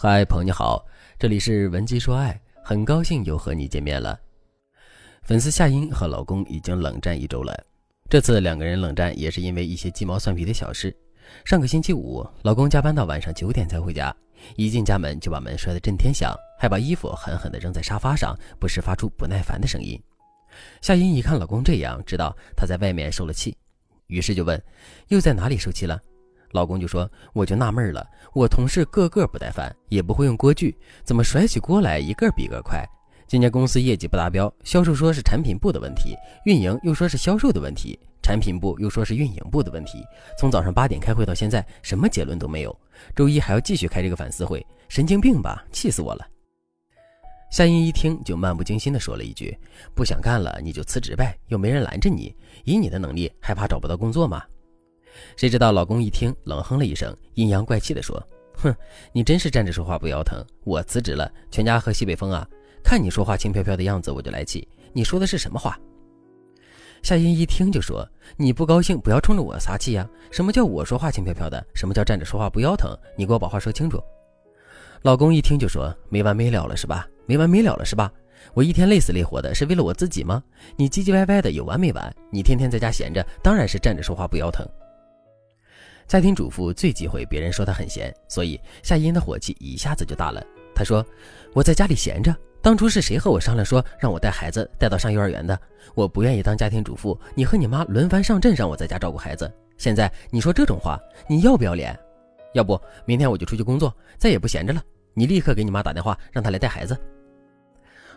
嗨，朋友你好，这里是文姬说爱，很高兴又和你见面了。粉丝夏音和老公已经冷战一周了，这次两个人冷战也是因为一些鸡毛蒜皮的小事。上个星期五，老公加班到晚上九点才回家，一进家门就把门摔得震天响，还把衣服狠狠地扔在沙发上，不时发出不耐烦的声音。夏音一看老公这样，知道他在外面受了气，于是就问：“又在哪里受气了？”老公就说：“我就纳闷了，我同事个个不带饭，也不会用锅具，怎么甩起锅来一个比一个快？今年公司业绩不达标，销售说是产品部的问题，运营又说是销售的问题，产品部又说是运营部的问题。从早上八点开会到现在，什么结论都没有。周一还要继续开这个反思会，神经病吧？气死我了！”夏英一听就漫不经心地说了一句：“不想干了你就辞职呗，又没人拦着你。以你的能力，还怕找不到工作吗？”谁知道老公一听，冷哼了一声，阴阳怪气地说：“哼，你真是站着说话不腰疼。我辞职了，全家喝西北风啊！看你说话轻飘飘的样子，我就来气。你说的是什么话？”夏音一听就说：“你不高兴，不要冲着我撒气呀！什么叫我说话轻飘飘的？什么叫站着说话不腰疼？你给我把话说清楚。”老公一听就说：“没完没了了是吧？没完没了了是吧？我一天累死累活的，是为了我自己吗？你唧唧歪歪的有完没完？你天天在家闲着，当然是站着说话不腰疼。”家庭主妇最忌讳别人说她很闲，所以夏音的火气一下子就大了。她说：“我在家里闲着，当初是谁和我商量说让我带孩子带到上幼儿园的？我不愿意当家庭主妇，你和你妈轮番上阵让我在家照顾孩子。现在你说这种话，你要不要脸？要不明天我就出去工作，再也不闲着了。你立刻给你妈打电话，让她来带孩子。”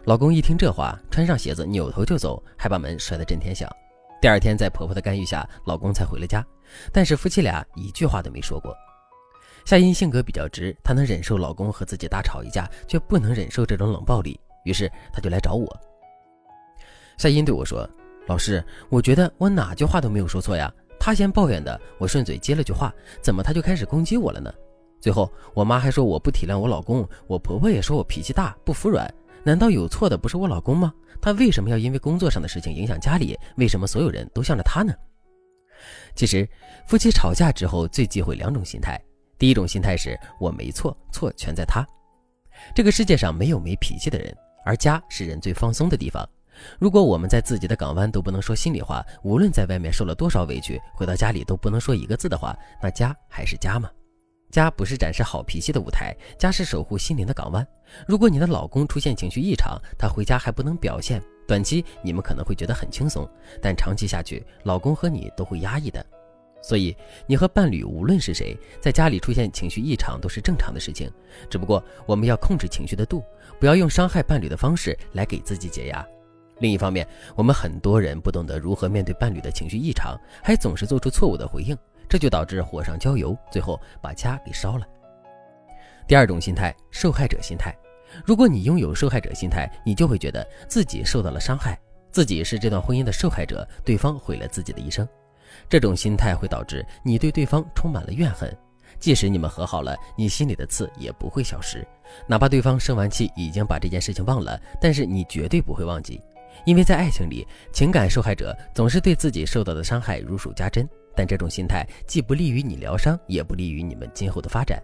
老公一听这话，穿上鞋子扭头就走，还把门摔得震天响。第二天，在婆婆的干预下，老公才回了家。但是夫妻俩一句话都没说过。夏音性格比较直，她能忍受老公和自己大吵一架，却不能忍受这种冷暴力。于是她就来找我。夏音对我说：“老师，我觉得我哪句话都没有说错呀。他先抱怨的，我顺嘴接了句话，怎么他就开始攻击我了呢？最后我妈还说我不体谅我老公，我婆婆也说我脾气大，不服软。难道有错的不是我老公吗？”他为什么要因为工作上的事情影响家里？为什么所有人都向着他呢？其实，夫妻吵架之后最忌讳两种心态。第一种心态是我没错，错全在他。这个世界上没有没脾气的人，而家是人最放松的地方。如果我们在自己的港湾都不能说心里话，无论在外面受了多少委屈，回到家里都不能说一个字的话，那家还是家吗？家不是展示好脾气的舞台，家是守护心灵的港湾。如果你的老公出现情绪异常，他回家还不能表现，短期你们可能会觉得很轻松，但长期下去，老公和你都会压抑的。所以，你和伴侣无论是谁，在家里出现情绪异常都是正常的事情，只不过我们要控制情绪的度，不要用伤害伴侣的方式来给自己解压。另一方面，我们很多人不懂得如何面对伴侣的情绪异常，还总是做出错误的回应。这就导致火上浇油，最后把家给烧了。第二种心态，受害者心态。如果你拥有受害者心态，你就会觉得自己受到了伤害，自己是这段婚姻的受害者，对方毁了自己的一生。这种心态会导致你对对方充满了怨恨，即使你们和好了，你心里的刺也不会消失。哪怕对方生完气已经把这件事情忘了，但是你绝对不会忘记，因为在爱情里，情感受害者总是对自己受到的伤害如数家珍。但这种心态既不利于你疗伤，也不利于你们今后的发展。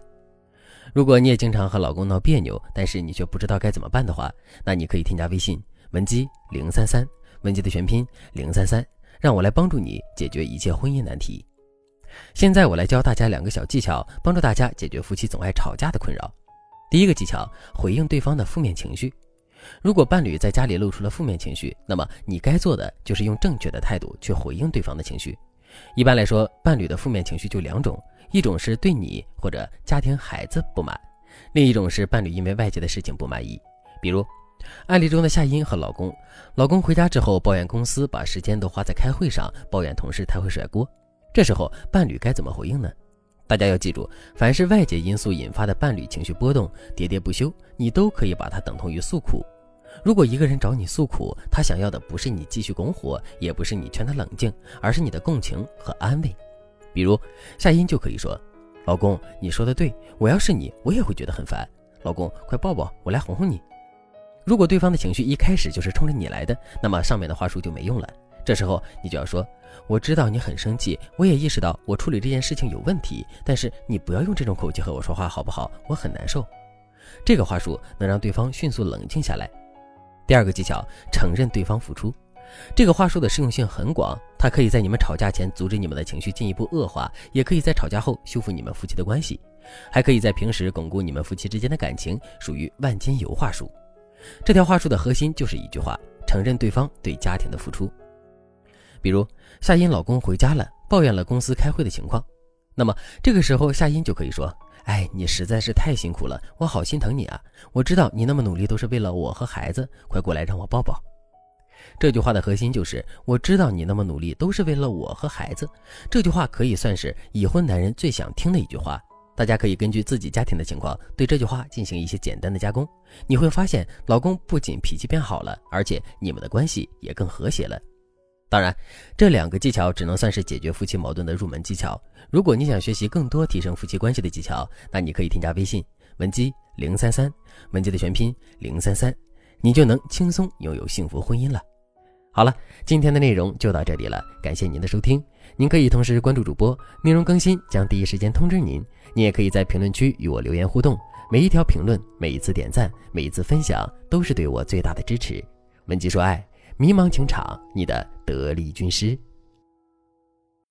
如果你也经常和老公闹别扭，但是你却不知道该怎么办的话，那你可以添加微信文姬零三三，文姬的全拼零三三，让我来帮助你解决一切婚姻难题。现在我来教大家两个小技巧，帮助大家解决夫妻总爱吵架的困扰。第一个技巧，回应对方的负面情绪。如果伴侣在家里露出了负面情绪，那么你该做的就是用正确的态度去回应对方的情绪。一般来说，伴侣的负面情绪就两种，一种是对你或者家庭孩子不满，另一种是伴侣因为外界的事情不满意。比如，案例中的夏音和老公，老公回家之后抱怨公司把时间都花在开会上，抱怨同事太会甩锅。这时候，伴侣该怎么回应呢？大家要记住，凡是外界因素引发的伴侣情绪波动喋喋不休，你都可以把它等同于诉苦。如果一个人找你诉苦，他想要的不是你继续拱火，也不是你劝他冷静，而是你的共情和安慰。比如夏音就可以说：“老公，你说的对，我要是你，我也会觉得很烦。老公，快抱抱我来哄哄你。”如果对方的情绪一开始就是冲着你来的，那么上面的话术就没用了。这时候你就要说：“我知道你很生气，我也意识到我处理这件事情有问题，但是你不要用这种口气和我说话，好不好？我很难受。”这个话术能让对方迅速冷静下来。第二个技巧，承认对方付出。这个话术的适用性很广，它可以在你们吵架前阻止你们的情绪进一步恶化，也可以在吵架后修复你们夫妻的关系，还可以在平时巩固你们夫妻之间的感情，属于万金油话术。这条话术的核心就是一句话：承认对方对家庭的付出。比如夏音老公回家了，抱怨了公司开会的情况，那么这个时候夏音就可以说：“哎，你实在是太辛苦了，我好心疼你啊！我知道你那么努力都是为了我和孩子，快过来让我抱抱。”这句话的核心就是我知道你那么努力都是为了我和孩子。这句话可以算是已婚男人最想听的一句话。大家可以根据自己家庭的情况，对这句话进行一些简单的加工。你会发现，老公不仅脾气变好了，而且你们的关系也更和谐了。当然，这两个技巧只能算是解决夫妻矛盾的入门技巧。如果你想学习更多提升夫妻关系的技巧，那你可以添加微信文姬零三三，文姬的全拼零三三，你就能轻松拥有幸福婚姻了。好了，今天的内容就到这里了，感谢您的收听。您可以同时关注主播，内容更新将第一时间通知您。您也可以在评论区与我留言互动，每一条评论、每一次点赞、每一次分享，都是对我最大的支持。文姬说爱，迷茫情场，你的得力军师。